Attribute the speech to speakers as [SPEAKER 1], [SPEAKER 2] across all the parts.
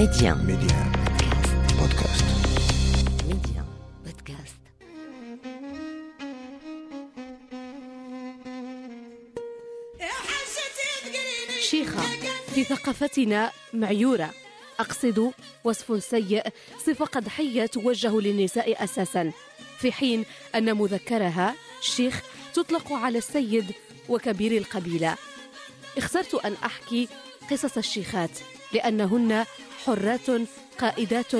[SPEAKER 1] Média.
[SPEAKER 2] Média. Podcast.
[SPEAKER 1] Média. Podcast.
[SPEAKER 3] شيخة في ثقافتنا معيورة أقصد وصف سيء صفة قدحية توجه للنساء أساسا في حين أن مذكرها شيخ تطلق على السيد وكبير القبيلة اخترت أن أحكي قصص الشيخات لأنهن حرات قائدات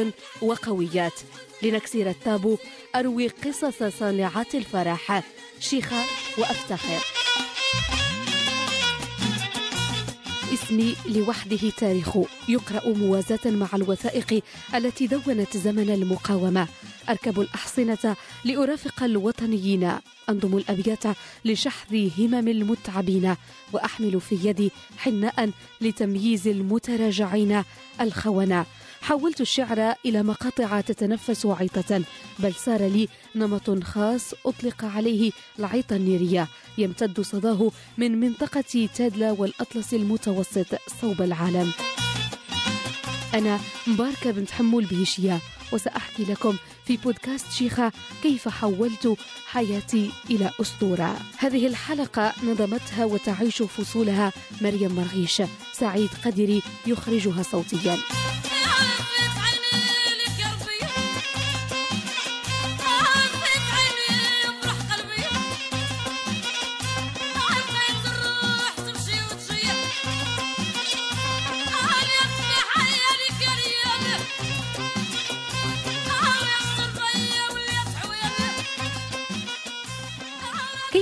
[SPEAKER 3] وقويات. لنكسر التابو أروي قصص صانعات الفرح. شيخة وأفتخر. اسمي لوحده تاريخ يقرأ موازاة مع الوثائق التي دونت زمن المقاومة. أركب الأحصنة لأرافق الوطنيين. أنظم الأبيات لشحذ همم المتعبين. وأحمل في يدي حناء لتمييز المتراجعين الخونة. حولت الشعر إلى مقاطع تتنفس عيطة بل صار لي نمط خاص أطلق عليه العيطة النيرية. يمتد صداه من منطقة تادلا والأطلس المتوسط صوب العالم. أنا مباركة بنت حمول بهشية وسأحكي لكم في بودكاست شيخة كيف حولت حياتي إلى أسطورة. هذه الحلقة نظمتها وتعيش فصولها مريم مرغيش. سعيد قدري يخرجها صوتياً.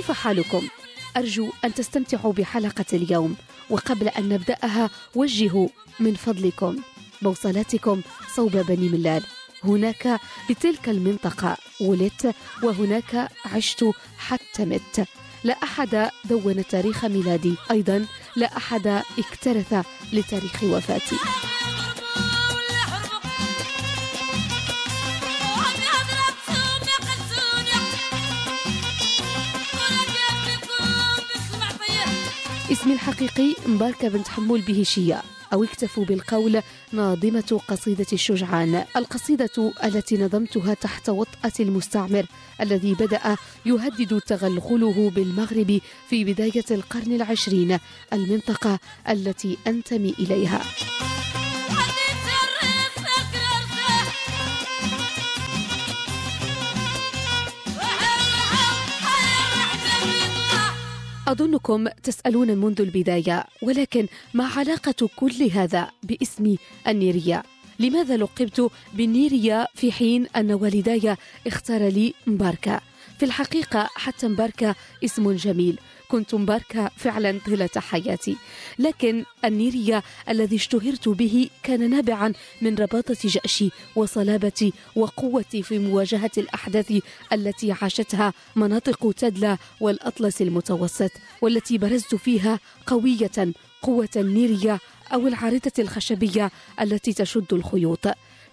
[SPEAKER 3] كيف حالكم؟ أرجو أن تستمتعوا بحلقة اليوم وقبل أن نبدأها وجهوا من فضلكم بوصلاتكم صوب بني ملال. هناك بتلك المنطقة ولدت وهناك عشت حتى مت. لا أحد دون تاريخ ميلادي أيضا لا أحد اكترث لتاريخ وفاتي. اسمي الحقيقي مباركة بنت حمول بهشية أو اكتفوا بالقول ناظمة قصيدة الشجعان القصيدة التي نظمتها تحت وطأة المستعمر الذي بدأ يهدد تغلغله بالمغرب في بداية القرن العشرين المنطقة التي أنتمي إليها. أظنكم تسألون منذ البداية ولكن ما علاقة كل هذا باسمي النيريا؟ لماذا لقبت بالنيريا في حين أن والداي اختار لي مباركة؟ في الحقيقة حتى مباركة اسم جميل كنت مباركة فعلا طيلة حياتي. لكن النيريا الذي اشتهرت به كان نابعا من رباطة جأشي وصلابتي وقوتي في مواجهة الأحداث التي عاشتها مناطق تدلا والأطلس المتوسط والتي برزت فيها قوية قوة النيريا أو العارضة الخشبية التي تشد الخيوط.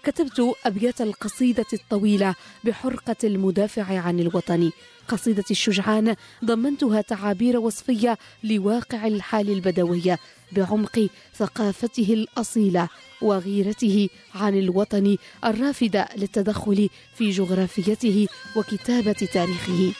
[SPEAKER 3] كتبت أبيات القصيدة الطويلة بحرقة المدافع عن الوطن. قصيدة الشجعان ضمنتها تعابير وصفية لواقع الحال البدوية بعمق ثقافته الأصيلة وغيرته عن الوطن الرافدة للتدخل في جغرافيته وكتابة تاريخه.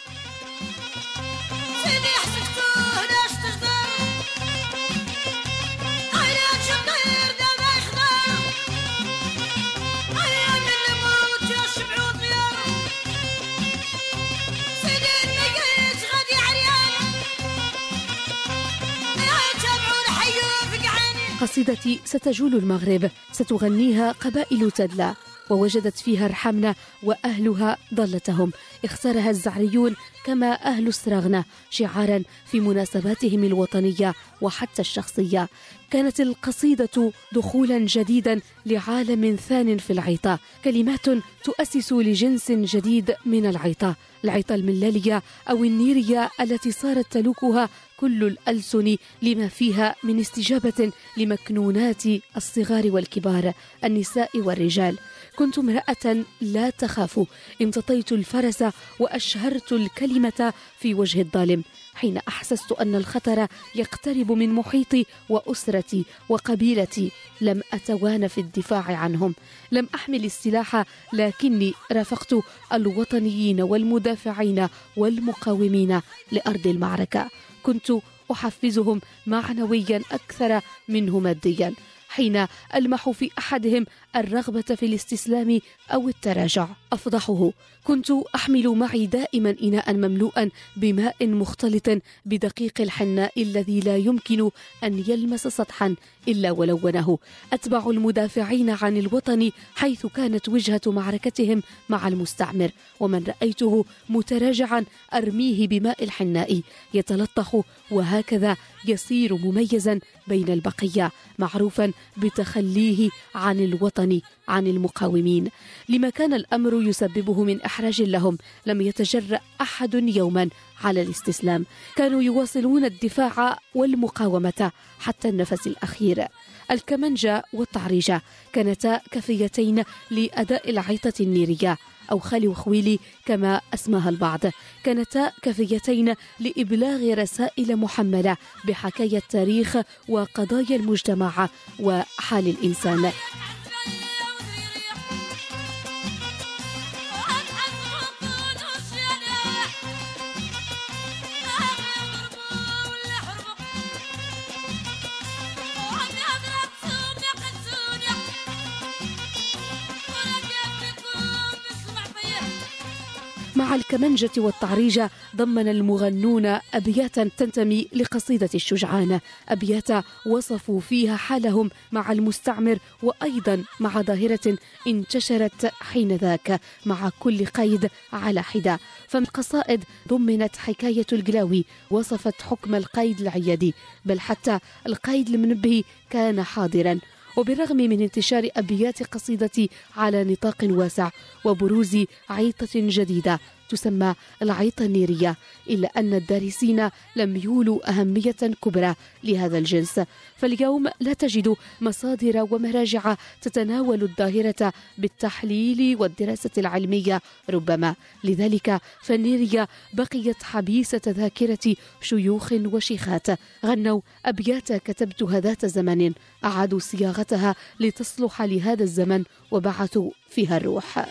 [SPEAKER 3] قصيدتي ستجول المغرب ستغنيها قبائل تدلا ووجدت فيها الحمنة وأهلها ضالتهم اختارها الزعريون كما أهل السراغنة شعارا في مناسباتهم الوطنية وحتى الشخصية. كانت القصيدة دخولا جديدا لعالم ثان في العيطة كلمات تؤسس لجنس جديد من العيطة العيطة الملالية أو النيرية التي صارت تلوكها كل الألسن لما فيها من استجابة لمكنونات الصغار والكبار النساء والرجال. كنت امرأة لا تخاف. امتطيت الفرس وأشهرت الكلمة في وجه الظالم حين أحسست أن الخطر يقترب من محيطي وأسرتي وقبيلتي. لم اتوانى في الدفاع عنهم. لم أحمل السلاح لكني رافقت الوطنيين والمدافعين والمقاومين لأرض المعركة. كنت أحفزهم معنويا أكثر منه ماديا. حين ألمح في أحدهم الرغبة في الاستسلام أو التراجع. أفضحه كنت أحمل معي دائما إناء مملوءا بماء مختلط بدقيق الحناء الذي لا يمكن أن يلمس سطحا إلا ولونه أتبع المدافعين عن الوطن حيث كانت وجهة معركتهم مع المستعمر ومن رأيته متراجعا أرميه بماء الحناء يتلطخ وهكذا يصير مميزا بين البقية معروفا بتخليه عن الوطن عن المقاومين. لما كان الأمر يسببه من إحراج لهم لم يتجرأ أحد يوما على الاستسلام. كانوا يواصلون الدفاع والمقاومة حتى النفس الأخير. الكمنجه والطعريجه كانتا كفيتين لأداء العيطة النيرية. أو خالي وخويلي كما أسماها البعض. كانتا كفيتين لإبلاغ رسائل محملة بحكاية التاريخ وقضايا المجتمع وحال الإنسان. مع الكمنجة والطعريجة ضمن المغنون أبياتا تنتمي لقصيدة الشجعان. أبيات وصفوا فيها حالهم مع المستعمر وأيضا مع ظاهرة انتشرت حين ذاك مع كل قيد على حدة. فالقصائد ضمنت حكاية القلاوي وصفت حكم القيد العيادي بل حتى القيد المنبه كان حاضرا. وبالرغم من انتشار أبيات قصيدتي على نطاق واسع وبروز عيطة جديدة تسمى العيطة النيرية إلا أن الدارسين لم يولوا أهمية كبرى لهذا الجنس. فاليوم لا تجد مصادر ومراجع تتناول الظاهرة بالتحليل والدراسة العلمية ربما. لذلك فالنيرية بقيت حبيسة ذاكرة شيوخ وشيخات. غنوا أبيات كتبتها ذات زمن أعادوا صياغتها لتصلح لهذا الزمن وبعثوا فيها الروح.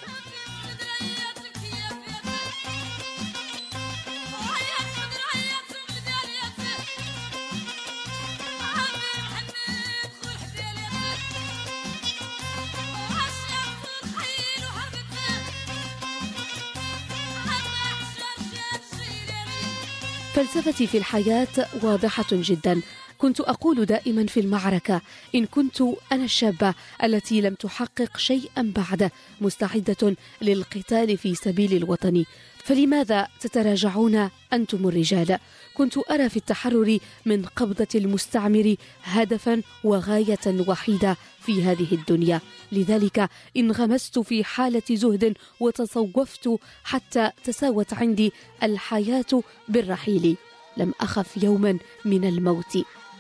[SPEAKER 3] فلسفتي في الحياة واضحة جدا. كنت أقول دائما في المعركة إن كنت أنا الشابة التي لم تحقق شيئا بعد مستعدة للقتال في سبيل الوطن. فلماذا تتراجعون أنتم الرجال؟ كنت أرى في التحرر من قبضة المستعمر هدفا وغاية وحيدة في هذه الدنيا. لذلك انغمست في حالة زهد وتصوفت حتى تساوت عندي الحياة بالرحيل. لم أخف يوما من الموت.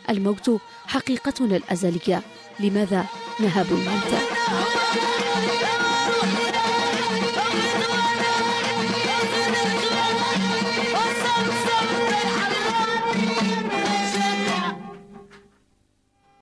[SPEAKER 3] الموت حقيقتنا الأزلية. لماذا نهاب الموت؟